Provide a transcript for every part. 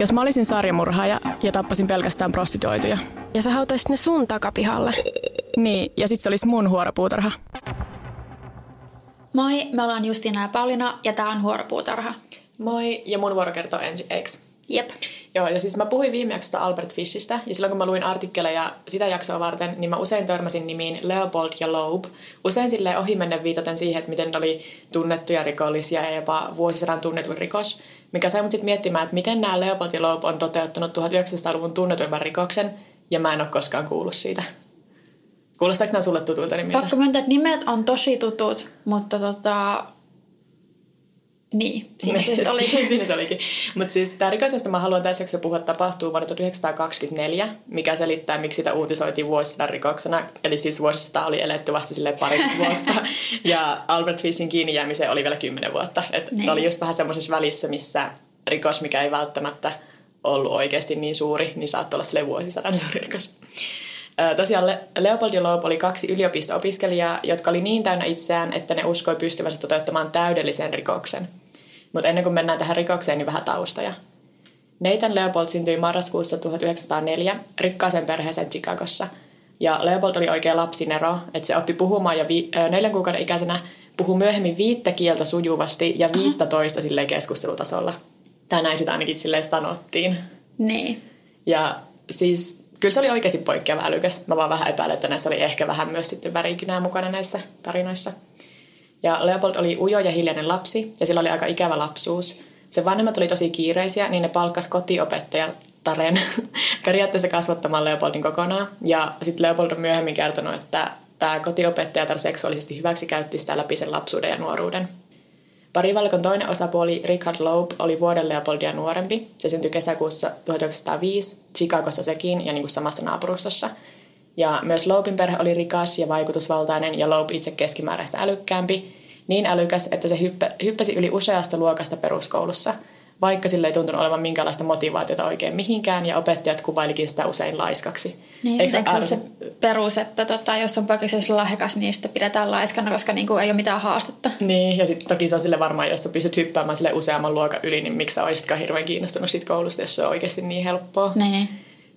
Jos mä olisin sarjamurhaaja ja tappasin pelkästään prostituoituja. Ja sä hautaisit ne sun takapihalle. Niin, ja sit se olisi mun huoropuutarha. Moi, me ollaan Justina ja Paulina ja tää on Huoropuutarha. Moi, ja mun vuoro kertoo ensi, eiks? Jep. Joo, ja siis mä puhuin viime jaksosta Albert Fishistä, ja silloin kun mä luin artikkeleja sitä jaksoa varten, niin mä usein törmäsin nimiin Leopold ja Loeb. Usein sille ohimennen viitaten siihen, että miten ne oli tunnettuja rikollisia ja jopa vuosisadan tunnetuin rikos, mikä sai mut sitten miettimään, että miten nämä Leopold ja Loeb on toteuttanut 1900-luvun tunnetuimman rikoksen, ja mä en ole koskaan kuullut siitä. Kuulostaako nämä sulle tutuilta nimiltä? Pakko myöntää, että nimet on tosi tutut, mutta tota... Niin, siinä se sitten oli. siinä se olikin. Mutta siis tämä rikos, josta mä haluan tässä jaksossa puhua, tapahtuu vuonna 1924, mikä selittää, miksi sitä uutisoitiin vuosisadan rikoksena. Eli siis vuosista oli eletty vasta sille pari vuotta. ja Albert Fishin kiinni jäämiseen oli vielä kymmenen vuutta. Et niin. oli just vähän semmoisessa välissä, missä rikos, mikä ei välttämättä ollut oikeasti niin suuri, niin saattoi olla sille vuosisadan suuri rikos. Tosiaan Leopold ja Loeb oli kaksi yliopisto-opiskelijaa, jotka oli niin täynnä itseään, että ne uskoi pystyvänsä toteuttamaan täydellisen rikoksen. Mutta ennen kuin mennään tähän rikokseen, niin vähän taustoja. Nathan Leopold syntyi marraskuussa 1904 rikkaaseen perheeseen Chicagossa. Ja Leopold oli oikein lapsinero, että se oppi puhumaan jo vi- neljän kuukauden ikäisenä, puhui myöhemmin viittä kieltä sujuvasti ja viittä toista silleen keskustelutasolla. Tai näin sitä ainakin silleen sanottiin. Niin. Ja siis kyllä se oli oikeasti poikkeava älykäs. Mä vaan vähän epäilen, että näissä oli ehkä vähän myös sitten värikynää mukana näissä tarinoissa. Ja Leopold oli ujo ja hiljainen lapsi, ja sillä oli aika ikävä lapsuus. Sen vanhemmat oli tosi kiireisiä, niin ne palkkas kotiopettajan Taren periaatteessa kasvattamaan Leopoldin kokonaan. Ja sitten Leopold on myöhemmin kertonut, että tämä kotiopettaja seksuaalisesti hyväksikäytti sitä läpi sen lapsuuden ja nuoruuden. Parivalkon toinen osapuoli Richard Loeb oli vuoden Leopoldia nuorempi. Se syntyi kesäkuussa 1905 Chicagossa sekin ja niin kuin samassa naapurustossa. Ja myös Loebin perhe oli rikas ja vaikutusvaltainen ja Loeb itse keskimääräistä älykkäämpi. Niin älykäs, että se hyppä, hyppäsi yli useasta luokasta peruskoulussa, vaikka sille ei tuntunut olevan minkäänlaista motivaatiota oikein mihinkään ja opettajat kuvailikin sitä usein laiskaksi. Niin, eikö, eikö se ole se perus, että tota, jos on poikkeuksellisesti lahjakas, niin sitä pidetään laiskana, koska niin kuin ei ole mitään haastetta. Niin, ja sitten toki se on sille varmaan, jos sä pystyt hyppäämään sille useamman luokan yli, niin miksi sä olisitkaan hirveän kiinnostunut siitä koulusta, jos se on oikeasti niin helppoa. Niin.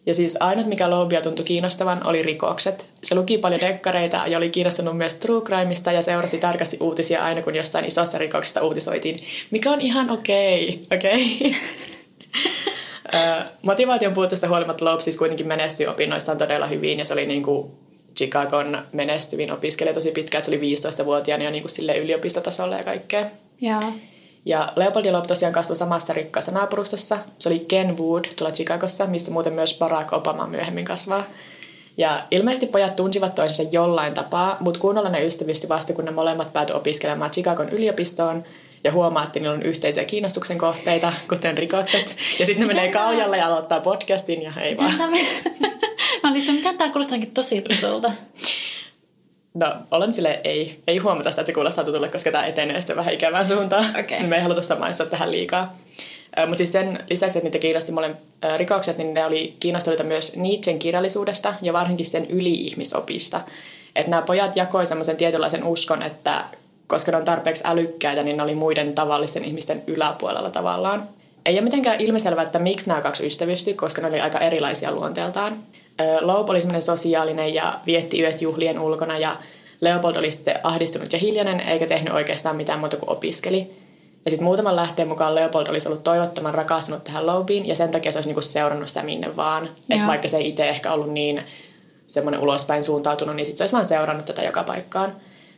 Ja siis ainut, mikä Loubia tuntui kiinnostavan, oli rikokset. Se luki paljon dekkareita ja oli kiinnostunut myös true crimeista ja seurasi tarkasti uutisia aina, kun jostain isossa rikoksesta uutisoitiin, mikä on ihan okei, okay, okei. Okay. Motivaation puutteesta huolimatta Loeb siis kuitenkin menestyi opinnoissaan todella hyvin ja se oli niin kuin Chicagon menestyvin opiskelija tosi pitkään. Se oli 15-vuotiaana jo niin kuin sille yliopistotasolla ja kaikkea. Joo. Ja Leopold ja Loeb tosiaan kasvoi samassa rikkaassa naapurustossa. Se oli Kenwood tuolla Chicagossa, missä muuten myös Barack Obama myöhemmin kasvaa. Ja ilmeisesti pojat tunsivat toisensa jollain tapaa, mutta kunnolla ne ystävystyi vasta, kun ne molemmat päätyi opiskelemaan Chicagon yliopistoon ja huomaa, että niillä on yhteisiä kiinnostuksen kohteita, kuten rikokset. Ja sitten ne menee kaujalle ja aloittaa podcastin ja ei vaan. Mä olin sitä, mitä tämä kuulostaa tosi tutulta. No, olen sille ei, ei huomata sitä, että se kuulostaa tutulle, koska tämä etenee sitten vähän ikävään suuntaan. Okay. Me ei haluta samaistua tähän liikaa. Mutta siis sen lisäksi, että niitä kiinnosti molemmat rikokset, niin ne oli kiinnostuneita myös Nietzschen kirjallisuudesta ja varsinkin sen yli-ihmisopista. Että nämä pojat jakoi semmoisen tietynlaisen uskon, että koska ne on tarpeeksi älykkäitä, niin ne oli muiden tavallisten ihmisten yläpuolella tavallaan. Ei ole mitenkään ilmiselvää, että miksi nämä kaksi ystävystyi, koska ne oli aika erilaisia luonteeltaan. Loeb oli semmoinen sosiaalinen ja vietti yöt juhlien ulkona ja Leopold oli sitten ahdistunut ja hiljainen eikä tehnyt oikeastaan mitään muuta kuin opiskeli. Ja sitten muutaman lähteen mukaan Leopold olisi ollut toivottoman rakastunut tähän Loebiin ja sen takia se olisi niinku seurannut sitä minne vaan. Että vaikka se ei itse ehkä ollut niin semmoinen ulospäin suuntautunut, niin sitten se olisi vaan seurannut tätä joka paikkaan.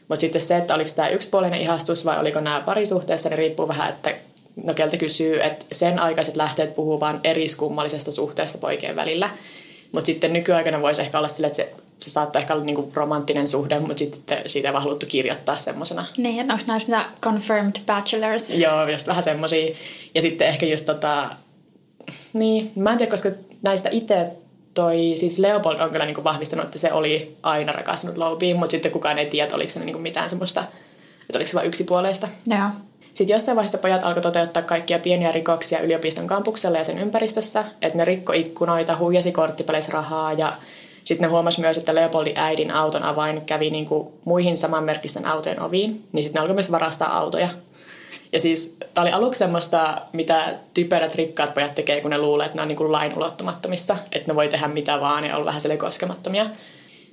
Mutta sitten se, että oliko tämä yksipuolinen ihastus vai oliko nämä parisuhteessa, niin riippuu vähän, että no keltä kysyy, että sen aikaiset lähteet puhuu vain eriskummallisesta suhteesta poikien välillä. Mutta sitten nykyaikana voisi ehkä olla sille, että se, se saattaa ehkä olla niinku romanttinen suhde, mutta sitten siitä ei vaan haluttu kirjoittaa semmoisena. Niin, että onko nämä confirmed bachelors? Joo, just vähän semmoisia. Ja sitten ehkä just tota, niin, mä en tiedä, koska näistä itse toi, siis Leopold on kyllä niin kuin vahvistanut, että se oli aina rakastunut Lobiin, mutta sitten kukaan ei tiedä, oliko se niin kuin mitään semmoista, että oliko se vain yksipuoleista. Joo. Sitten jossain vaiheessa pojat alkoi toteuttaa kaikkia pieniä rikoksia yliopiston kampuksella ja sen ympäristössä, että ne rikko ikkunoita, huijasi korttipeleissä rahaa ja sitten ne huomasi myös, että Leopoldin äidin auton avain kävi niin kuin muihin samanmerkkisten autojen oviin, niin sitten ne alkoi myös varastaa autoja. Ja siis tämä oli aluksi semmoista, mitä typerät rikkaat pojat tekee, kun ne luulee, että ne on niin kuin lain ulottumattomissa, että ne voi tehdä mitä vaan ja olla vähän sille koskemattomia.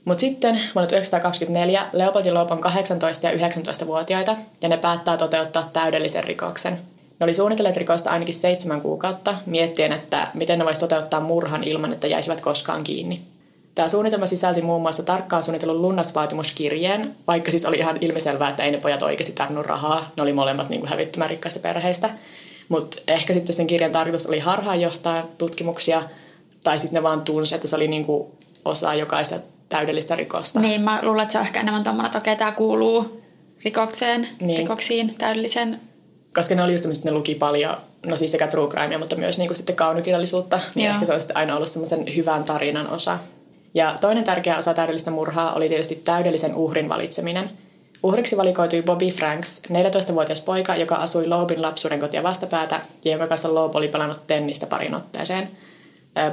Mutta sitten vuonna 1924 Leopold ja Loop on 18 ja 19-vuotiaita ja ne päättää toteuttaa täydellisen rikoksen. Ne oli suunnitelleet rikosta ainakin seitsemän kuukautta, miettien, että miten ne voisi toteuttaa murhan ilman, että jäisivät koskaan kiinni. Tämä suunnitelma sisälsi muun muassa tarkkaan suunnitellun lunnasvaatimuskirjeen, vaikka siis oli ihan ilmiselvää, että ei ne pojat oikeasti tarvinnut rahaa. Ne oli molemmat niin hävittämään rikkaista perheistä. Mutta ehkä sitten sen kirjan tarkoitus oli harhaanjohtaa tutkimuksia, tai sitten ne vaan tunsi, että se oli niin kuin osa jokaista täydellistä rikosta. Niin, mä luulen, että se on ehkä enemmän tuommoinen, että okei, tämä kuuluu rikokseen, niin. rikoksiin, täydellisen. Koska ne oli just että ne luki paljon, no siis sekä true crimea, mutta myös niin kuin sitten kaunokirjallisuutta, niin Joo. ehkä se on sitten aina ollut semmoisen hyvän tarinan osa. Ja toinen tärkeä osa täydellistä murhaa oli tietysti täydellisen uhrin valitseminen. Uhriksi valikoitui Bobby Franks, 14-vuotias poika, joka asui Loubin lapsuuden kotia vastapäätä ja jonka kanssa Loeb oli pelannut tennistä parin otteeseen.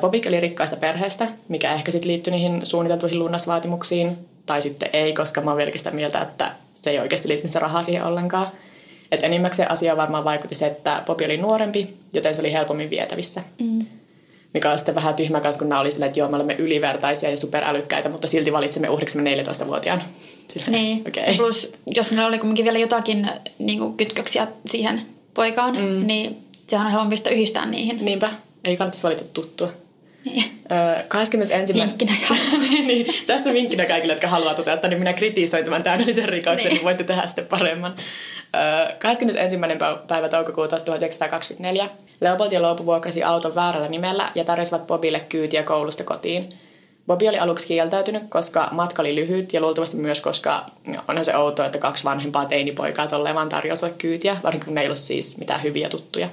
Bobby oli rikkaista perheestä, mikä ehkä sitten liittyi niihin suunniteltuihin lunnasvaatimuksiin, tai sitten ei, koska mä oon vieläkin sitä mieltä, että se ei oikeasti liittynyt se rahaa siihen ollenkaan. Et enimmäkseen asia varmaan vaikutti se, että Bobby oli nuorempi, joten se oli helpommin vietävissä. Mm mikä on sitten vähän tyhmä kanssa, kun nämä oli silleen, että joo, me olemme ylivertaisia ja superälykkäitä, mutta silti valitsemme uhriksemme 14-vuotiaan. Silleen, niin, okay. plus jos meillä oli kuitenkin vielä jotakin niin kuin kytköksiä siihen poikaan, mm. niin sehän on helpompi yhdistää niihin. Niinpä, ei kannattaisi valita tuttua. Niin. Öö, 21. Vinkkinä. niin, tässä vinkkinä kaikille, jotka haluaa toteuttaa, niin minä kritisoin tämän täydellisen rikoksen, niin. niin voitte tehdä sitten paremman. Öö, 21. päivä toukokuuta 1924 Leopold ja Loopu vuokrasi auton väärällä nimellä ja tarjosivat Bobille kyytiä koulusta kotiin. Bobby oli aluksi kieltäytynyt, koska matka oli lyhyt ja luultavasti myös, koska onhan se outoa, että kaksi vanhempaa teinipoikaa tolleen vaan tarjosivat kyytiä, varsinkin kun ne ei ollut siis mitään hyviä tuttuja.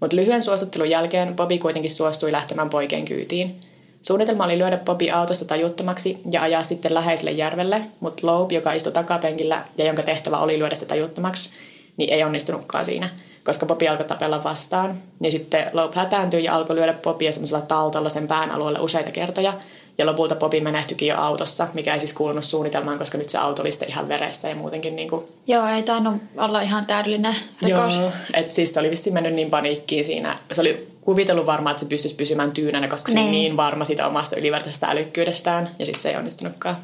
Mutta lyhyen suostuttelun jälkeen Bobby kuitenkin suostui lähtemään poikien kyytiin. Suunnitelma oli lyödä Bobby autosta tajuttomaksi ja ajaa sitten läheiselle järvelle, mutta Loeb, joka istui takapenkillä ja jonka tehtävä oli lyödä se tajuttomaksi, niin ei onnistunutkaan siinä – koska Popi alkoi tapella vastaan. Niin sitten Loeb hätääntyi ja alkoi lyödä Popia semmoisella taltolla sen pään alueelle useita kertoja. Ja lopulta Popi menehtyikin jo autossa, mikä ei siis kuulunut suunnitelmaan, koska nyt se auto oli sitten ihan veressä ja muutenkin niin kuin... Joo, ei tainnut olla ihan täydellinen rikos. Joo, että siis se oli vissiin mennyt niin paniikkiin siinä. Se oli kuvitellut varmaan, että se pystyisi pysymään tyynänä, koska se oli niin. niin varma siitä omasta ylivertaisesta älykkyydestään. Ja sitten se ei onnistunutkaan.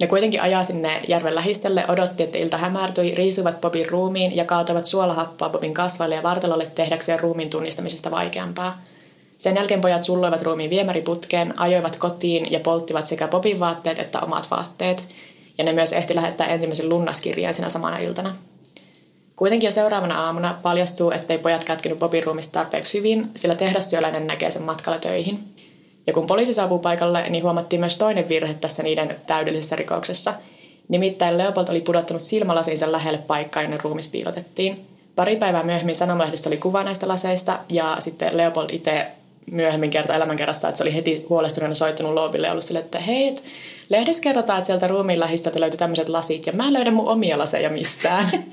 Ne kuitenkin ajaa sinne järven lähistölle, odotti, että ilta hämärtyi, riisuivat Bobin ruumiin ja kaatoivat suolahappoa Bobin kasvaille ja vartalolle tehdäkseen ruumiin tunnistamisesta vaikeampaa. Sen jälkeen pojat sulloivat ruumiin viemäriputkeen, ajoivat kotiin ja polttivat sekä Bobin vaatteet että omat vaatteet. Ja ne myös ehti lähettää ensimmäisen lunnaskirjeen sinä samana iltana. Kuitenkin jo seuraavana aamuna paljastuu, ettei pojat kätkenyt Bobin ruumista tarpeeksi hyvin, sillä tehdastyöläinen näkee sen matkalla töihin – ja kun poliisi saapuu paikalle, niin huomattiin myös toinen virhe tässä niiden täydellisessä rikoksessa. Nimittäin Leopold oli pudottanut silmälasinsa lähelle paikkaa, jonne ruumis piilotettiin. Pari päivää myöhemmin Sanomalehdessä oli kuva näistä laseista ja sitten Leopold itse myöhemmin kertoi elämänkerrassa, että se oli heti huolestuneena soittanut Loobille ja ollut sille, että hei, et lehdessä kerrotaan, että sieltä ruumiin lähistöltä löytyi tämmöiset lasit ja mä en löydä mun omia laseja mistään.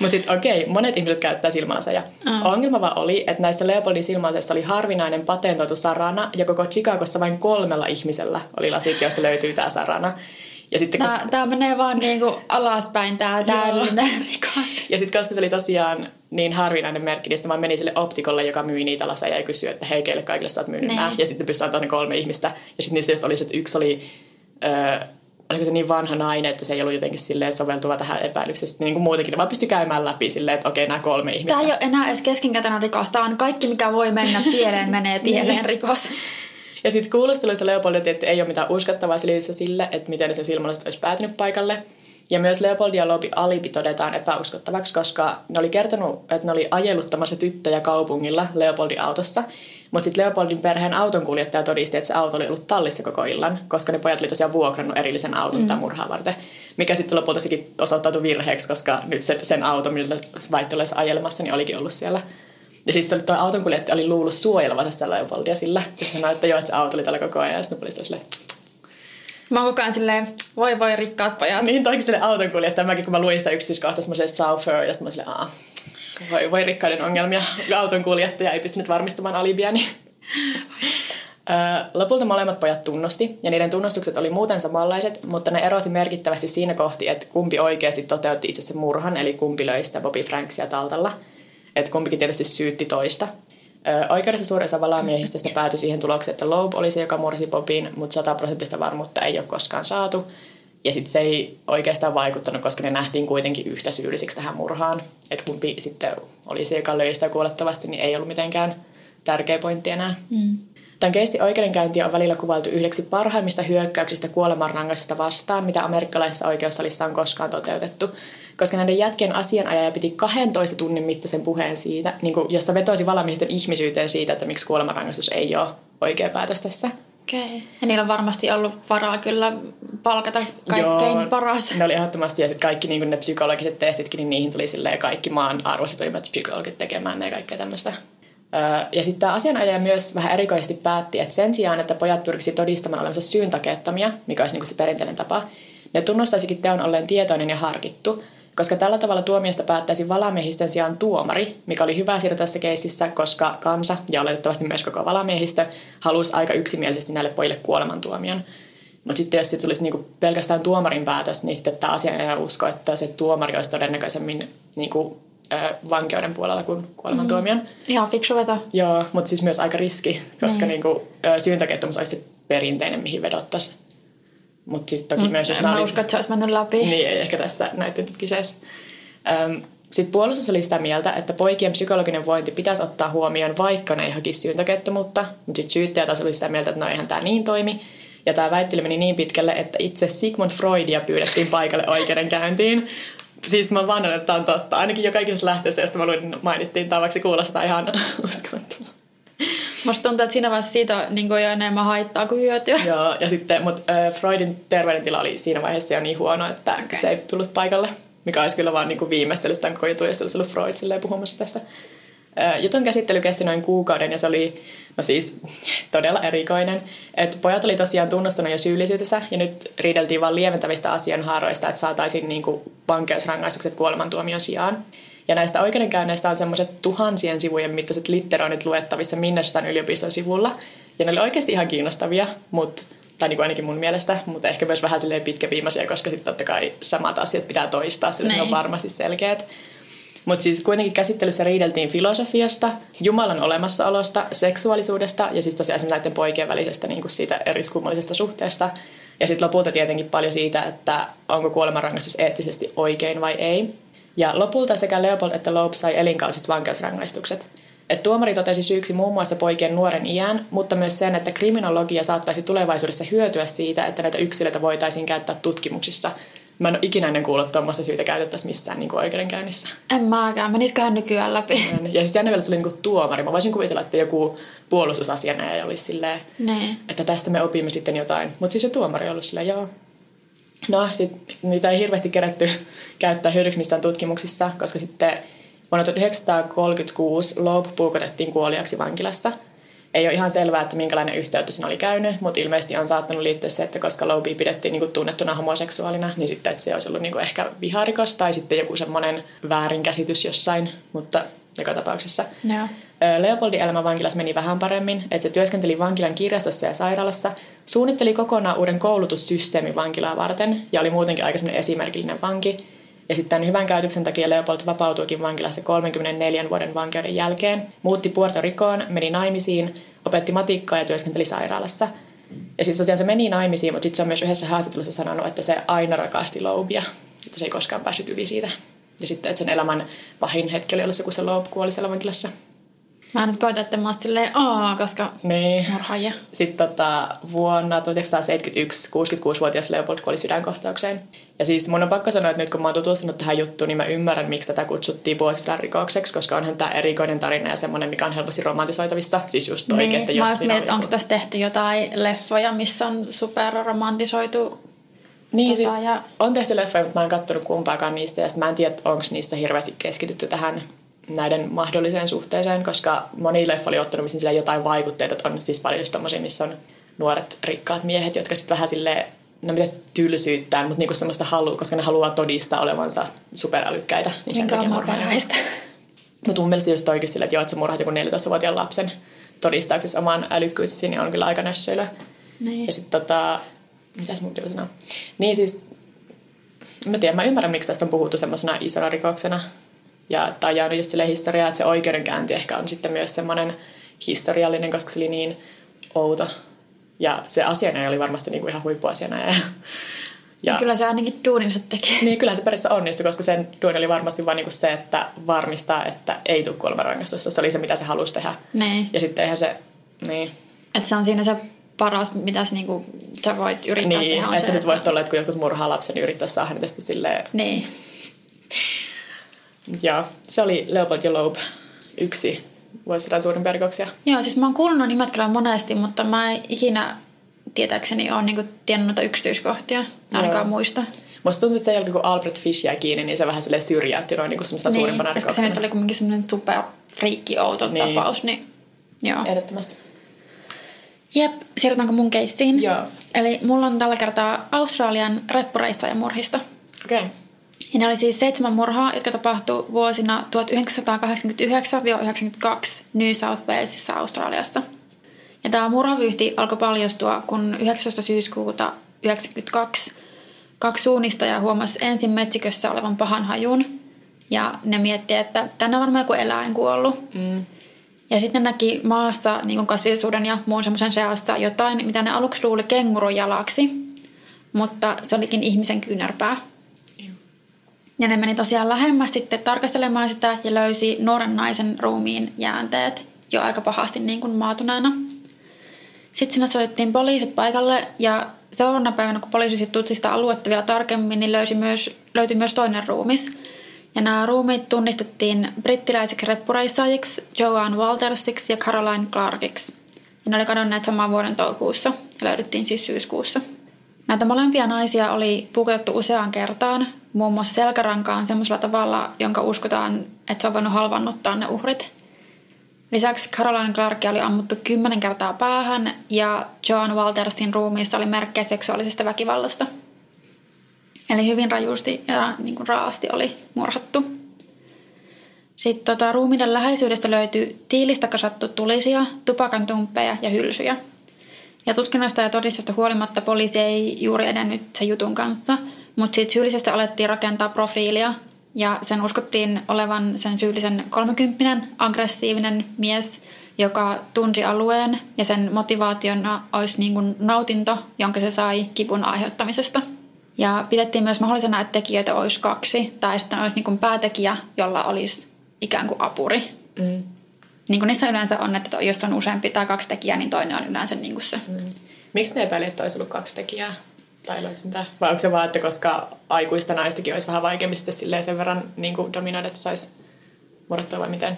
Mutta sitten okei, okay, monet ihmiset käyttää silmälaseja. Mm. Ongelma vaan oli, että näissä Leopoldin silmälaseissa oli harvinainen patentoitu sarana, ja koko Chicagossa vain kolmella ihmisellä oli lasit, joista löytyy tämä sarana. Ja sitten, tämä, koska... tämä menee vaan niin kuin alaspäin, tämä täydellinen rikos. Ja sitten koska se oli tosiaan niin harvinainen merkki, niin sitten mä menin sille optikolle, joka myi niitä laseja ja kysyi, että hei, keille kaikille sä oot myynyt nämä. Ja sitten pystyi antaa ne kolme ihmistä. Ja sitten niissä just oli, että yksi oli öö, oliko se niin vanha nainen, että se ei ollut jotenkin silleen soveltuva tähän epäilykseen. niin kuin muutenkin vaan pystyi käymään läpi silleen, että okei, nämä kolme ihmistä. Tämä ei ole enää edes keskinkätönä rikos. Tämä on kaikki, mikä voi mennä pieleen, menee pieleen niin. rikos. Ja sitten kuulusteluissa Leopold että ei ole mitään uskottavaa selitystä sille, että miten se silmälasit olisi päätynyt paikalle. Ja myös Leopold ja Lobi alibi todetaan epäuskottavaksi, koska ne oli kertonut, että ne oli ajeluttamassa tyttöjä kaupungilla Leopoldin autossa. Mutta sitten Leopoldin perheen autonkuljettaja todisti, että se auto oli ollut tallissa koko illan, koska ne pojat oli tosiaan vuokrannut erillisen auton mm. murhaa varten. Mikä sitten lopulta sekin osoittautui virheeksi, koska nyt se, sen auto, millä vaihtoehtoisessa ajelemassa, niin olikin ollut siellä. Ja siis tuo autonkuljettaja oli luullut suojelevansa sitä Leopoldia sillä. Ja se sanoi, että joo, että se auto oli tällä koko ajan. Ja sitten poliisi oli Mä oon koko ajan silleen, voi voi rikkaat pojat. Niin, toikin sille autonkuljettaja. Mäkin kun mä luin sitä yksityiskohtaa, semmoisesta chauffeur, ja sitten mä silleen, aah, voi, voi rikkaiden ongelmia. Autonkuljettaja ei pystynyt varmistamaan alibiani. lopulta molemmat pojat tunnusti, ja niiden tunnustukset oli muuten samanlaiset, mutta ne erosi merkittävästi siinä kohti, että kumpi oikeasti toteutti itse sen murhan, eli kumpi löi sitä Bobby Franksia taltalla. Että kumpikin tietysti syytti toista. Oikeudessa suurin osa valaamiehistöstä päätyi siihen tulokseen, että Loeb oli se, joka mursi Bobin, mutta sataprosenttista varmuutta ei ole koskaan saatu. Ja sitten se ei oikeastaan vaikuttanut, koska ne nähtiin kuitenkin yhtä syyllisiksi tähän murhaan. Että kumpi sitten oli se, joka löi sitä kuolettavasti, niin ei ollut mitenkään tärkeä pointti enää. Mm. Tämän keissin oikeudenkäynti on välillä kuvailtu yhdeksi parhaimmista hyökkäyksistä kuolemanrangaistusta vastaan, mitä amerikkalaisessa oikeussalissa on koskaan toteutettu. Koska näiden jätkien asianajaja piti 12 tunnin mittaisen puheen siitä, niin kuin, jossa vetoisi valmiisten ihmisyyteen siitä, että miksi kuolemanrangaistus ei ole oikea päätös tässä. Okei. Okay. Ja niillä on varmasti ollut varaa kyllä palkata kaikkein Joo, paras. Ne oli ehdottomasti ja sitten kaikki niin ne psykologiset testitkin, niin niihin tuli silleen kaikki maan arvostetut psykologit tekemään ne ja kaikkea tämmöistä. Ja sitten tämä asianajaja myös vähän erikoisesti päätti, että sen sijaan, että pojat pyrkisi todistamaan olevansa syyntakeettomia, mikä olisi niin se perinteinen tapa, ne tunnustaisikin teon olleen tietoinen ja harkittu, koska tällä tavalla tuomiosta päättäisi valamiehistön sijaan tuomari, mikä oli hyvä siirto tässä keisissä, koska kansa ja oletettavasti myös koko valamiehistö halusi aika yksimielisesti näille pojille kuolemantuomion. Mutta sitten jos se tulisi niinku pelkästään tuomarin päätös, niin sitten tämä asianajaja usko, että se tuomari olisi todennäköisemmin niinku vankeuden puolella kuin kuolemantuomion. Mm. Ihan fiksu veto. Joo, mutta siis myös aika riski, koska mm. niinku, syyntakettomuus olisi se perinteinen, mihin vedottaisiin. Mutta sitten toki mm. myös, jos en mä usko, että se olisi mennyt läpi. Niin, ei ehkä tässä näiden kyseessä. sitten puolustus oli sitä mieltä, että poikien psykologinen vointi pitäisi ottaa huomioon, vaikka ne ei hakisi syyntakettomuutta. Mutta sitten syyttäjä taas oli sitä mieltä, että no eihän tämä niin toimi. Ja tämä väittely meni niin pitkälle, että itse Sigmund Freudia pyydettiin paikalle oikeudenkäyntiin siis mä vannon, että tämä on totta. Ainakin jo kaikissa lähteessä, joista mä luin, mainittiin, tämä vaikka kuulostaa ihan uskomattomalta. Musta tuntuu, että siinä vaiheessa siitä on niin jo enemmän haittaa kuin hyötyä. Joo, ja sitten, mutta äh, Freudin terveydentila oli siinä vaiheessa jo niin huono, että okay. se ei tullut paikalle. Mikä olisi kyllä vaan niin viimeistellyt tämän koko jutun, ja olisi ollut Freud puhumassa tästä. Jutun käsittely kesti noin kuukauden ja se oli no siis todella erikoinen. Et pojat oli tosiaan tunnustanut jo syyllisyytensä ja nyt riideltiin vain lieventävistä asianhaaroista, että saataisiin niinku vankeusrangaistukset kuolemantuomion sijaan. Ja näistä oikeudenkäynneistä on semmoiset tuhansien sivujen mittaiset litteroinnit luettavissa Minnestan yliopiston sivulla. Ja ne oli oikeasti ihan kiinnostavia, mutta tai niin kuin ainakin mun mielestä, mutta ehkä myös vähän pitkäviimaisia, koska sitten totta kai samat asiat pitää toistaa, sillä ne on niin. varmasti selkeät. Mutta siis kuitenkin käsittelyssä riideltiin filosofiasta, Jumalan olemassaolosta, seksuaalisuudesta ja siis tosiaan näiden poikien välisestä niin kuin siitä eriskummallisesta suhteesta. Ja sitten lopulta tietenkin paljon siitä, että onko kuolemanrangaistus eettisesti oikein vai ei. Ja lopulta sekä Leopold että Loeb sai elinkausiset vankeusrangaistukset. Et tuomari totesi syyksi muun muassa poikien nuoren iän, mutta myös sen, että kriminologia saattaisi tulevaisuudessa hyötyä siitä, että näitä yksilöitä voitaisiin käyttää tutkimuksissa – Mä en ole ikinä ennen kuullut tuommoista syytä käytettäisiin missään niin kuin oikeudenkäynnissä. En mäkään. Menisiköhän nykyään läpi? Ja siis jännä vielä se oli niin kuin tuomari. Mä voisin kuvitella, että joku puolustusasiana olisi silleen, ne. että tästä me opimme sitten jotain. Mutta siis se tuomari on ollut silleen, joo. No, sit, niitä ei hirveästi kerätty käyttää hyödyksi missään tutkimuksissa, koska sitten vuonna 1936 Loeb puukotettiin kuoliaksi vankilassa – ei ole ihan selvää, että minkälainen yhteyttä siinä oli käynyt, mutta ilmeisesti on saattanut liittyä se, että koska Lobi pidettiin niin tunnettuna homoseksuaalina, niin sitten että se olisi ollut niin ehkä viharikos tai sitten joku semmoinen väärinkäsitys jossain, mutta joka tapauksessa. Ja. Leopoldin elämä vankilassa meni vähän paremmin, että se työskenteli vankilan kirjastossa ja sairaalassa, suunnitteli kokonaan uuden koulutussysteemin vankilaa varten ja oli muutenkin aika esimerkillinen vanki. Ja sitten hyvän käytöksen takia Leopold vapautuikin vankilassa 34 vuoden vankeuden jälkeen, muutti Puerto Ricoon, meni naimisiin, opetti matikkaa ja työskenteli sairaalassa. Ja sitten tosiaan se meni naimisiin, mutta sitten se on myös yhdessä haastattelussa sanonut, että se aina rakasti Loubia, että se ei koskaan päässyt yli siitä. Ja sitten, että sen elämän pahin hetki oli ollut se, kun se Loub kuoli siellä vankilassa. Mä nyt koitan, että mä oon silleen, aah, koska niin. murhaaja. Sitten tota, vuonna 1971 66-vuotias Leopold kuoli sydänkohtaukseen. Ja siis mun on pakko sanoa, että nyt kun mä oon tutustunut tähän juttuun, niin mä ymmärrän, miksi tätä kutsuttiin vuosisadan rikokseksi, koska onhan tämä erikoinen tarina ja semmoinen, mikä on helposti romantisoitavissa. Siis just toi, niin, että jos mä mietin, onko tässä tehty jotain leffoja, missä on superromantisoitu niin tota, siis ja... on tehty leffoja, mutta mä en katsonut kumpaakaan niistä ja mä en tiedä, onko niissä hirveästi keskitytty tähän näiden mahdolliseen suhteeseen, koska moni leffa oli ottanut missä jotain vaikutteita, että on siis paljon just missä on nuoret rikkaat miehet, jotka sitten vähän silleen, no mitä tylsyyttää, mutta niinku semmoista halua, koska ne haluaa todistaa olevansa superälykkäitä. Niin sen takia Mutta mun mielestä just oikein sille, että joo, että sä murhat joku 14-vuotiaan lapsen todistaaksesi oman älykkyytesi, niin on kyllä aika nössöillä. Niin. Ja sitten tota, mitäs mun sanoa? Niin siis, mä tiedän, mä ymmärrän, miksi tästä on puhuttu semmoisena isona rikoksena. Ja tämä on jäänyt just sille historiaa, että se oikeudenkäynti ehkä on sitten myös semmoinen historiallinen, koska se oli niin outo. Ja se asiana oli varmasti niinku ihan huippuasiana. Ja, ja, kyllä se ainakin duuninsa teki. Niin, kyllä se periaatteessa onnistui, koska sen duuni oli varmasti vain niinku se, että varmistaa, että ei tule kuolemanrangaistusta. Se oli se, mitä se halusi tehdä. Niin. Ja sitten eihän se, niin. Että se on siinä se paras, mitä sä, niinku, sä voit yrittää niin, tehdä. Niin, että sä nyt voit olla, että kun jotkut murhaa lapsen, niin yrittää saada häntä silleen... Niin. Joo, se oli Leopold ja Loeb yksi vuosisadan suurimpia rikoksia. Joo, siis mä oon kuullut nimet kyllä monesti, mutta mä en ikinä tietääkseni ole niinku tiennyt noita yksityiskohtia, ainakaan Joo. muista. Musta tuntuu, että sen jälkeen kun Albert Fish jäi kiinni, niin se vähän sille syrjäytti noin niinku semmoista niin, suurimpana rikoksena. se nyt oli kuitenkin semmoinen super friikki outo niin. tapaus, niin joo. Ehdottomasti. Jep, siirrytäänkö mun keissiin? Joo. Eli mulla on tällä kertaa Australian reppureissa ja murhista. Okei. Okay. Ja ne oli siis seitsemän murhaa, jotka tapahtui vuosina 1989-92 New South Walesissa Australiassa. Ja tämä murhavyyhti alkoi paljastua, kun 19. syyskuuta 1992 kaksi suunnistajaa huomasi ensin metsikössä olevan pahan hajun. Ja ne mietti, että tänne on varmaan joku eläin kuollut. Mm. Ja sitten ne näki maassa niin kasvillisuuden ja muun semmoisen seassa jotain, mitä ne aluksi luuli kengurun jalaksi. Mutta se olikin ihmisen kyynärpää. Ja ne meni tosiaan lähemmäs sitten tarkastelemaan sitä ja löysi nuoren naisen ruumiin jäänteet jo aika pahasti niin kuin maatuneena. Sitten sinne soittiin poliisit paikalle ja seuraavana päivänä, kun poliisi sitten sitä aluetta vielä tarkemmin, niin löysi myös, löytyi myös toinen ruumis. Ja nämä ruumiit tunnistettiin brittiläisiksi reppureissaajiksi Joanne Waltersiksi ja Caroline Clarkiksi. Ja ne oli kadonneet saman vuoden toukokuussa ja löydettiin siis syyskuussa. Näitä molempia naisia oli pukeutettu useaan kertaan, muun muassa selkärankaan semmoisella tavalla, jonka uskotaan, että se on voinut halvannuttaa ne uhrit. Lisäksi Caroline Clarkia oli ammuttu kymmenen kertaa päähän ja Joan Waltersin ruumiissa oli merkkejä seksuaalisesta väkivallasta. Eli hyvin rajusti ja niin kuin raasti oli murhattu. Sitten tota, ruumiiden läheisyydestä löytyi tiilistä kasattu tulisia, tupakan tumppeja ja hylsyjä. Ja tutkinnasta ja todisteesta huolimatta poliisi ei juuri edennyt sen jutun kanssa, mutta siitä syyllisestä alettiin rakentaa profiilia ja sen uskottiin olevan sen syyllisen 30 aggressiivinen mies, joka tunsi alueen ja sen motivaationa olisi niin kuin nautinto, jonka se sai kipun aiheuttamisesta. Ja pidettiin myös mahdollisena, että tekijöitä olisi kaksi, tai sitten olisi niin kuin päätekijä, jolla olisi ikään kuin apuri. Mm. Niin kuin niissä yleensä on, että jos on useampi tai kaksi tekijää, niin toinen on yleensä niin kuin se. Mm. Miksi ne epäili, että olisi ollut kaksi tekijää? Tai mitä? Vai onko se vaan, että koska aikuista naistakin olisi vähän vaikeampi sitten sen verran niin kuin dominoida, että saisi murrettua vai miten?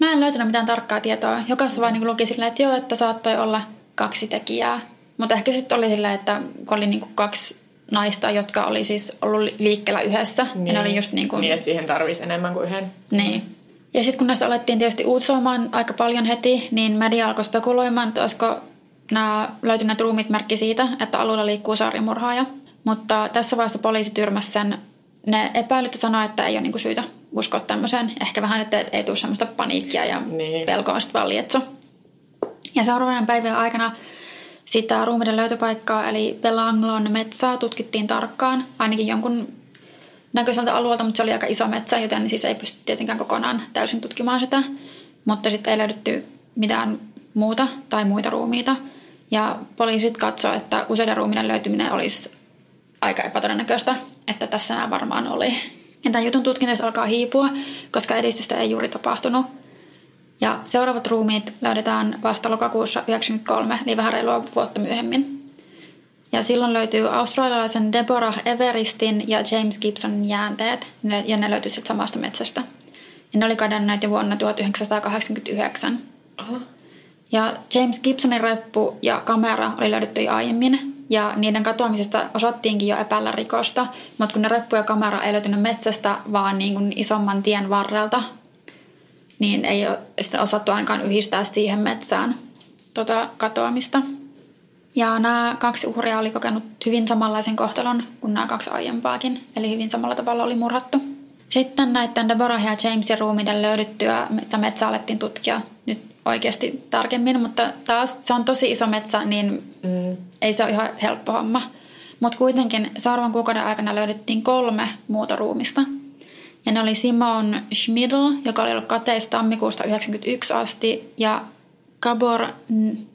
Mä en löytänyt mitään tarkkaa tietoa. Jokaisessa vaan niin luki silleen, että joo, että saattoi olla kaksi tekijää. Mutta ehkä sitten oli silleen, että kun oli niin kuin kaksi naista, jotka oli siis ollut liikkeellä yhdessä. Niin, ja ne oli just niin kuin... Niin, että siihen tarvisi enemmän kuin yhden. Niin. Ja sitten kun näistä alettiin tietysti uutisoimaan aika paljon heti, niin media alkoi spekuloimaan, että olisiko nämä löytyneet ruumit merkki siitä, että alueella liikkuu sarjamurhaaja. Mutta tässä vaiheessa poliisi tyrmäsi sen. Ne epäilyt sanoi, että ei ole niinku syytä uskoa tämmöiseen. Ehkä vähän, että ei tule semmoista paniikkia ja niin. pelkoa sitten vaan lietso. Ja seuraavana päivän aikana sitä ruumiiden löytöpaikkaa, eli Belanglon metsää, tutkittiin tarkkaan, ainakin jonkun näköiseltä alueelta, mutta se oli aika iso metsä, joten siis ei pysty tietenkään kokonaan täysin tutkimaan sitä. Mutta sitten ei löydetty mitään muuta tai muita ruumiita. Ja poliisit katsoivat, että useiden ruumiiden löytyminen olisi aika epätodennäköistä, että tässä nämä varmaan oli. Ja tämän jutun tutkinta alkaa hiipua, koska edistystä ei juuri tapahtunut. Ja seuraavat ruumiit löydetään vasta lokakuussa 1993, eli vähän reilua vuotta myöhemmin. Ja silloin löytyy australialaisen Deborah Everistin ja James Gibsonin jäänteet, ja ne löytyivät samasta metsästä. Ja ne oli kadonneet jo vuonna 1989. Aha. Ja James Gibsonin reppu ja kamera oli löydetty jo aiemmin, ja niiden katoamisessa osattiinkin jo epäillä rikosta, mutta kun ne reppu ja kamera ei löytynyt metsästä, vaan niin kuin isomman tien varrelta, niin ei ole sitten osattu ainakaan yhdistää siihen metsään tota katoamista. Ja nämä kaksi uhria oli kokenut hyvin samanlaisen kohtalon kuin nämä kaksi aiempaakin, eli hyvin samalla tavalla oli murhattu. Sitten näiden Deborah ja Jamesin ruumiiden löydyttyä sitä metsää alettiin tutkia oikeasti tarkemmin, mutta taas se on tosi iso metsä, niin mm. ei se ole ihan helppo homma. Mutta kuitenkin seuraavan kuukauden aikana löydettiin kolme muuta ruumista. Ja ne oli Simon Schmidl, joka oli ollut kateissa tammikuusta 1991 asti, ja Gabor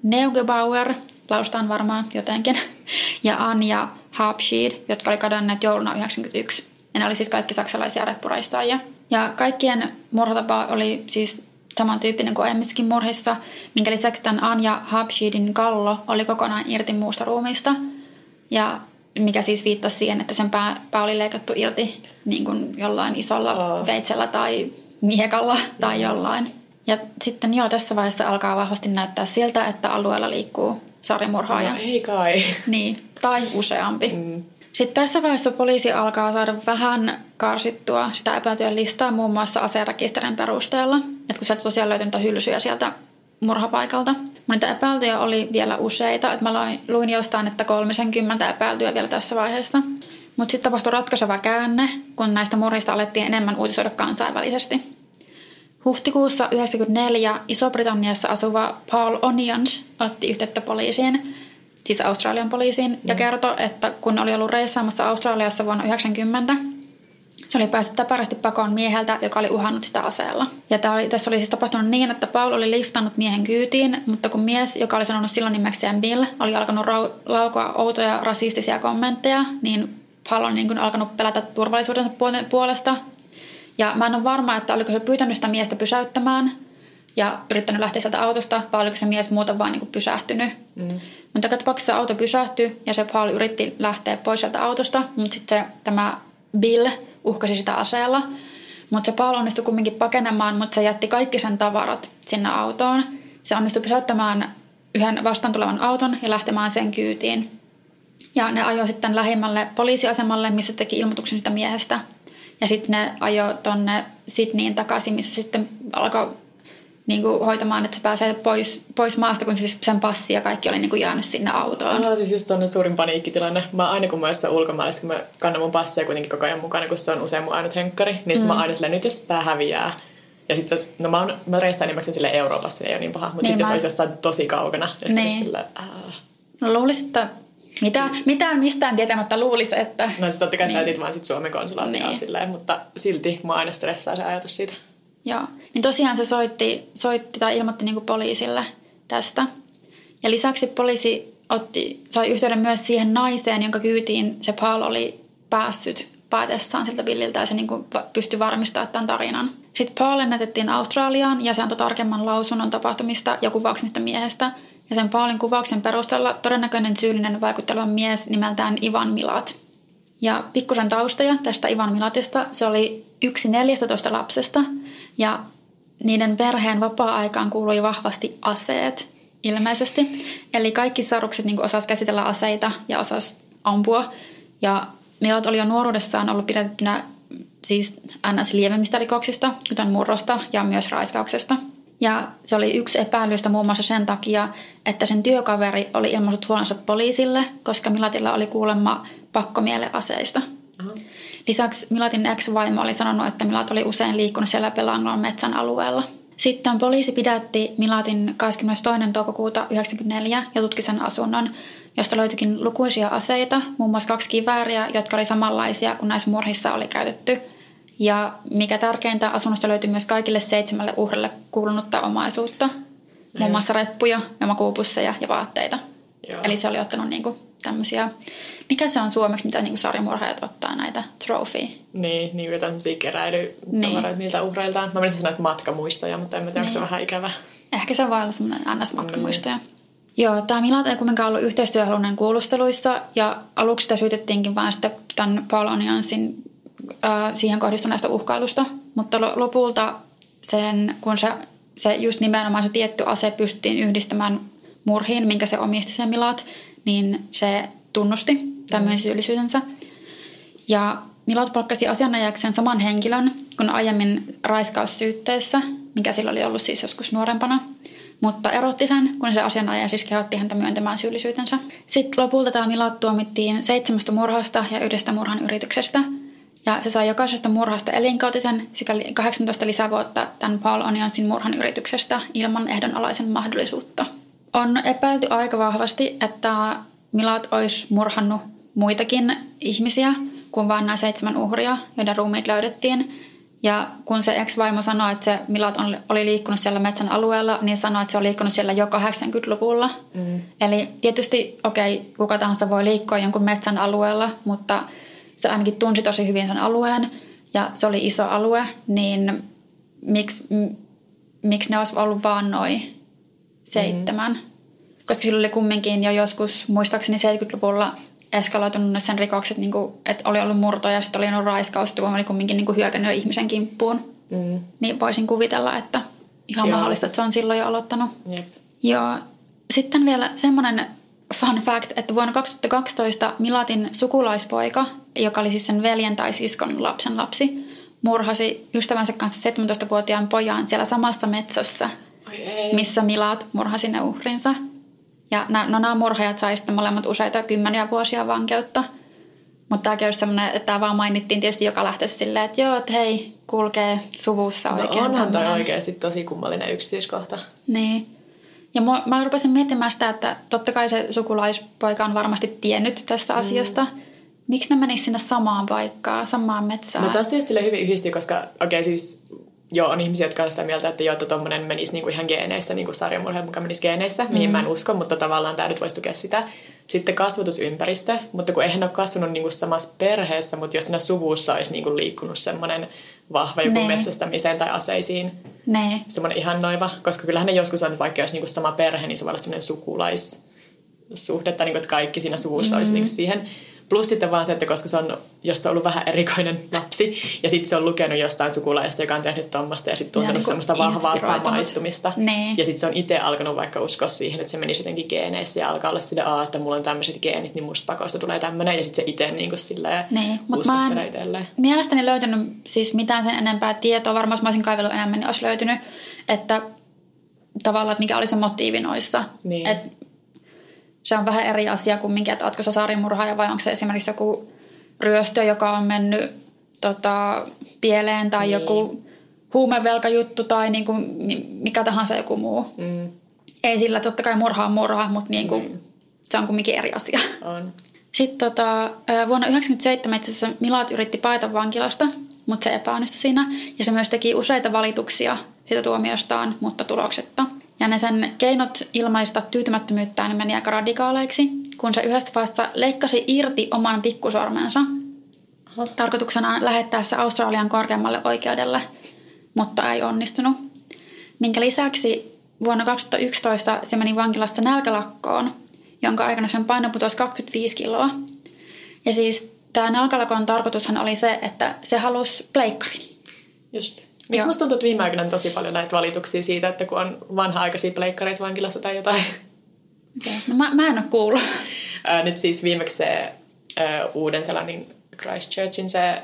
Neugebauer, laustaan varmaan jotenkin, ja Anja Habschied, jotka oli kadonneet jouluna 1991. Ja ne oli siis kaikki saksalaisia reppuraissaajia. Ja kaikkien murhatapa oli siis samantyyppinen kuin aiemmissakin murhissa, minkä lisäksi tämän Anja Habschiedin kallo oli kokonaan irti muusta ruumista. Ja mikä siis viittasi siihen, että sen pää, pää oli leikattu irti niin kuin jollain isolla oh. veitsellä tai miekalla tai jollain. Ja sitten joo, tässä vaiheessa alkaa vahvasti näyttää siltä, että alueella liikkuu sarjamurhaaja. No ei kai. Niin, tai useampi. Mm. Sitten tässä vaiheessa poliisi alkaa saada vähän karsittua sitä epätyön listaa muun muassa aserekisterin perusteella. Että kun sieltä tosiaan löytyy niitä hylsyjä sieltä murhapaikalta. Niitä epäiltyjä oli vielä useita. Että mä luin, jostain, että 30 epäiltyä vielä tässä vaiheessa. Mutta sitten tapahtui ratkaiseva käänne, kun näistä murhista alettiin enemmän uutisoida kansainvälisesti. Huhtikuussa 1994 Iso-Britanniassa asuva Paul Onions otti yhteyttä poliisiin, siis Australian poliisiin, mm. ja kertoi, että kun oli ollut reissaamassa Australiassa vuonna 1990, se oli päässyt täpärästi pakoon mieheltä, joka oli uhannut sitä aseella. Ja tämä oli, tässä oli siis tapahtunut niin, että Paul oli liftannut miehen kyytiin, mutta kun mies, joka oli sanonut silloin nimekseen Bill, oli alkanut rau- laukoa outoja rasistisia kommentteja, niin Paul on niin kuin alkanut pelätä turvallisuudensa puolesta. Ja mä en ole varma, että oliko se pyytänyt sitä miestä pysäyttämään ja yrittänyt lähteä sieltä autosta, vai oliko se mies muuten vaan niin kuin pysähtynyt. Mm. Mutta joka tapauksessa auto pysähtyi ja se Paul yritti lähteä pois sieltä autosta, mutta sitten tämä Bill uhkasi sitä aseella. Mutta se Paul onnistui kumminkin pakenemaan, mutta se jätti kaikki sen tavarat sinne autoon. Se onnistui pysäyttämään yhden vastaan tulevan auton ja lähtemään sen kyytiin. Ja ne ajoi sitten lähimmälle poliisiasemalle, missä teki ilmoituksen sitä miehestä. Ja sitten ne ajoi tonne Sydneyin takaisin, missä sitten alkoi niin kuin hoitamaan, että se pääsee pois, pois maasta, kun siis sen passi ja kaikki oli niin kuin jäänyt sinne autoon. Ah, siis just on suurin paniikkitilanne. Mä aina kun mä oon ulkomailla, kun mä kannan mun passia kuitenkin koko ajan mukana, kun se on usein mun ainut henkkari, niin mm. mä aina silleen, nyt jos tää häviää, ja sitten no mä, oon, mä reissaan enimmäkseen sille Euroopassa, ei ole niin paha, mutta niin sitten jos olisi jossain tosi kaukana, ja niin. sille, äh. No luulisin, että mitä, mitään mistään tietämättä luulisi, että... No siis totta kai niin. sä vaan sit Suomen konsulaatin niin. silleen, mutta silti mä aina stressaa se ajatus siitä. Joo. Niin tosiaan se soitti, soitti tai ilmoitti niin poliisille tästä. Ja lisäksi poliisi otti, sai yhteyden myös siihen naiseen, jonka kyytiin se Paul oli päässyt paetessaan siltä Billiltä ja se niin pystyi varmistamaan tämän tarinan. Sitten Paul lennätettiin Australiaan ja se antoi tarkemman lausunnon tapahtumista ja kuvauksen miehestä. Ja sen Paulin kuvauksen perusteella todennäköinen syyllinen vaikutteleva mies nimeltään Ivan Milat. Ja pikkusen taustoja tästä Ivan Milatista. Se oli yksi 14 lapsesta ja niiden perheen vapaa-aikaan kuului vahvasti aseet ilmeisesti. Eli kaikki sarukset niin osas käsitellä aseita ja osas ampua. Ja Milat oli jo nuoruudessaan ollut pidettynä siis ns. lievemmistä rikoksista, kuten murrosta ja myös raiskauksesta. Ja se oli yksi epäilystä muun muassa sen takia, että sen työkaveri oli ilmaissut huolonsa poliisille, koska Milatilla oli kuulemma pakkomieleaseista. Uh-huh. Lisäksi Milatin ex-vaimo oli sanonut, että Milat oli usein liikkunut siellä Pelangon metsän alueella. Sitten poliisi pidätti Milatin 22. toukokuuta 1994 ja tutki sen asunnon, josta löytyikin lukuisia aseita, muun muassa kaksi kivääriä, jotka oli samanlaisia kuin näissä murhissa oli käytetty. Ja mikä tärkeintä, asunnosta löytyi myös kaikille seitsemälle uhrille kuulunutta omaisuutta, muun muassa reppuja ja makuupusseja ja vaatteita. Joo. Eli se oli ottanut niinku tämmöisiä, mikä se on suomeksi, mitä niinku sarjamurhaajat ottaa näitä trophy. Niin, niin tämmöisiä keräilytavaroita niin. niiltä uhreiltaan. Mä menisin sanoa, että matkamuistoja, mutta en mä tiedä, niin. onko se niin. vähän ikävä. Ehkä se voi olla semmoinen annas matkamuistoja. Niin. Joo, tämä Milat ei kuitenkaan ollut yhteistyöhalunen kuulusteluissa ja aluksi sitä syytettiinkin vain sitten tämän Paul Oniansin äh, siihen kohdistuneesta uhkailusta, mutta lopulta sen, kun se, se just nimenomaan se tietty ase pystyttiin yhdistämään murhiin, minkä se omisti sen Milat, niin se tunnusti tämmöisen syyllisyytensä. Ja Milat palkkasi asianajakseen saman henkilön kuin aiemmin raiskaussyytteessä, mikä sillä oli ollut siis joskus nuorempana. Mutta erotti sen, kun se asianajaja siis kehotti häntä myöntämään syyllisyytensä. Sitten lopulta tämä Milat tuomittiin seitsemästä murhasta ja yhdestä murhan yrityksestä. Ja se sai jokaisesta murhasta elinkautisen sekä 18 lisävuotta tämän Paul Onionsin murhan yrityksestä ilman ehdonalaisen mahdollisuutta. On epäilty aika vahvasti, että Milat olisi murhannut muitakin ihmisiä kuin vain nämä seitsemän uhria, joiden ruumiit löydettiin. Ja kun se ex-vaimo sanoi, että se Milat oli liikkunut siellä metsän alueella, niin sanoi, että se on liikkunut siellä jo 80-luvulla. Mm. Eli tietysti, okei, okay, kuka tahansa voi liikkua jonkun metsän alueella, mutta se ainakin tunsi tosi hyvin sen alueen ja se oli iso alue, niin miksi, m- miksi ne olisi ollut vaan noin seitsemän? Mm. Koska sillä oli kumminkin jo joskus, muistaakseni 70-luvulla eskaloitunut sen rikokset, niin kuin, että oli ollut murto ja sitten oli ollut raiskaus, kun oli kumminkin niin kuin hyökännyt ihmisen kimppuun. Mm. Niin voisin kuvitella, että ihan Joo. mahdollista, että se on silloin jo aloittanut. Jep. Joo. Sitten vielä semmoinen fun fact, että vuonna 2012 Milatin sukulaispoika, joka oli siis sen veljen tai siskon lapsen lapsi, murhasi ystävänsä kanssa 17-vuotiaan pojan siellä samassa metsässä, missä Milat murhasi ne uhrinsa. Ja no, nämä murhajat sai sitten molemmat useita kymmeniä vuosia vankeutta. Mutta tämä on semmoinen, että tämä vaan mainittiin tietysti joka lähteessä silleen, että joo, että hei, kulkee suvussa no oikein. No onhan toi oikeasti tosi kummallinen yksityiskohta. Niin. Ja mä, mä rupesin miettimään sitä, että totta kai se sukulaispoika on varmasti tiennyt tästä mm. asiasta. Miksi ne menisivät sinne samaan paikkaan, samaan metsään? No tässä just hyvin yhdistyy, koska okei okay, siis joo, on ihmisiä, jotka ovat sitä mieltä, että joo, että tuommoinen menisi niinku ihan geeneissä, niin kuin sarjamurheen mukaan menisi geeneissä, mihin mm. mä en usko, mutta tavallaan tämä nyt voisi tukea sitä. Sitten kasvatusympäristö, mutta kun eihän ole kasvanut niinku samassa perheessä, mutta jos siinä suvussa olisi niinku liikkunut semmoinen vahva joku nee. metsästämiseen tai aseisiin, nee. semmoinen ihan noiva, koska kyllähän ne joskus on, vaikka jos niinku sama perhe, niin se voi olla semmoinen sukulaissuhde, tai niinku, että kaikki siinä suvussa mm. olisi niinku siihen Plus sitten vaan se, että koska se on, jos se on ollut vähän erikoinen lapsi ja sitten se on lukenut jostain sukulaista, joka on tehnyt tuommoista ja sitten tuntenut niin semmoista vahvaa samaistumista. Nee. Ja sitten se on itse alkanut vaikka uskoa siihen, että se menisi jotenkin geeneissä ja alkaa olla sitä, että mulla on tämmöiset geenit, niin musta pakosta tulee tämmöinen ja sitten se itse niin kuin silleen nee. Mut mä en itselleen. mielestäni löytynyt siis mitään sen enempää tietoa. Varmaan jos mä olisin kaivellut enemmän, niin olisi löytynyt, että tavallaan, että mikä oli se motiivi noissa. Niin. Että se on vähän eri asia kumminkin, että oletko sä saarimurhaaja vai onko se esimerkiksi joku ryöstö, joka on mennyt tota, pieleen tai niin. joku huumevelkajuttu tai niin kuin mikä tahansa joku muu. Mm. Ei sillä totta kai murhaa murhaa, mutta niin kuin, mm. se on kumminkin eri asia. On. Sitten tota, vuonna 1997 itse asiassa Milat yritti paeta vankilasta, mutta se epäonnistui siinä. Ja se myös teki useita valituksia siitä tuomiostaan, mutta tuloksetta. Ja ne sen keinot ilmaista tyytymättömyyttään meni aika radikaaleiksi, kun se yhdessä vaiheessa leikkasi irti oman pikkusormensa. Tarkoituksena lähettää se Australian korkeammalle oikeudelle, mutta ei onnistunut. Minkä lisäksi vuonna 2011 se meni vankilassa nälkälakkoon, jonka aikana sen paino putosi 25 kiloa. Ja siis tämä nälkälakon tarkoitushan oli se, että se halusi pleikkari. Just Miksi musta tuntuu, että viime aikoina on tosi paljon näitä valituksia siitä, että kun on vanha-aikaisia pleikkareita vankilassa tai jotain? Okay. No mä, mä en ole kuullut. Nyt siis viimeksi se uuden sellainen Christchurchin se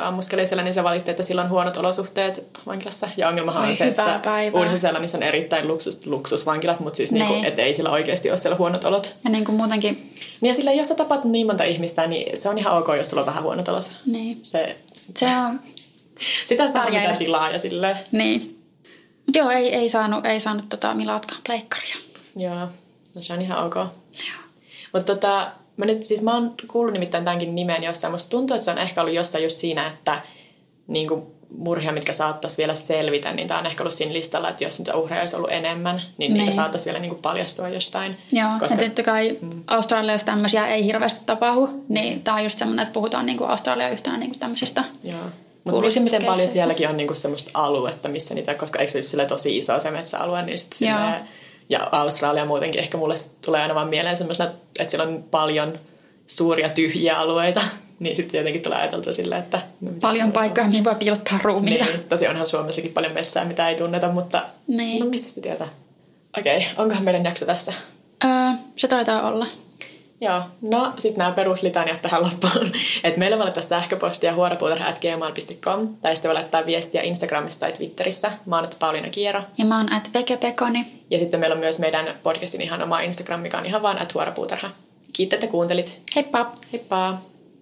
ammuskeli siellä, niin se valitti, että sillä on huonot olosuhteet vankilassa. Ja ongelmahan on se, että uudessa sellaisessa on erittäin luksus, luksusvankilat, mutta siis niinku, että ei sillä oikeasti ole siellä huonot olot. Ja niin kuin muutenkin. Niin ja sillä, jos sä tapat niin monta ihmistä, niin se on ihan ok, jos sulla on vähän huonot olot. Niin. Se, se on, sitä saa mitä tilaa ja sille. Niin. Joo, ei, ei saanut, ei saanut tota Milatkaan pleikkaria. Joo, no se on ihan ok. Mutta tota, mä nyt siis mä oon kuullut nimittäin tämänkin nimen jossain. Musta tuntuu, että se on ehkä ollut jossain just siinä, että niin kuin murhia, mitkä saattaisi vielä selvitä, niin tämä on ehkä ollut siinä listalla, että jos niitä uhreja olisi ollut enemmän, niin, niin. niitä saattaisi vielä niin kuin paljastua jostain. Joo, koska... ja tietty kai mm. Australiassa tämmöisiä ei hirveästi tapahdu, niin tämä on just semmoinen, että puhutaan niin kuin Australia yhtenä niin kuin tämmöisestä Joo. Mutta miten, miten paljon sielläkin on niinku semmoista aluetta, missä niitä, koska eikö se just sille tosi iso se metsäalue, niin sitten sinne, ja Australia muutenkin ehkä mulle tulee aina vaan mieleen semmoisena, että siellä on paljon suuria tyhjiä alueita, niin sitten jotenkin tulee ajateltua silleen, että... No, paljon paikkaa, mihin voi piilottaa ruumiita. Niin, tosi onhan Suomessakin paljon metsää, mitä ei tunneta, mutta niin. no mistä se tietää? Okei, okay, onkohan meidän jakso tässä? Öö, se taitaa olla. Joo, no sitten nämä peruslitaniat tähän loppuun. Et meillä voi laittaa sähköpostia huoropuutarha.gmail.com tai sitten voi laittaa viestiä Instagramissa tai Twitterissä. Mä oon Pauliina Kiero. Ja mä oon at Vekepekoni. Ja sitten meillä on myös meidän podcastin ihan oma Instagram, mikä on ihan vaan at huoropuutarha. Kiitos, että kuuntelit. Heippa! Heippa!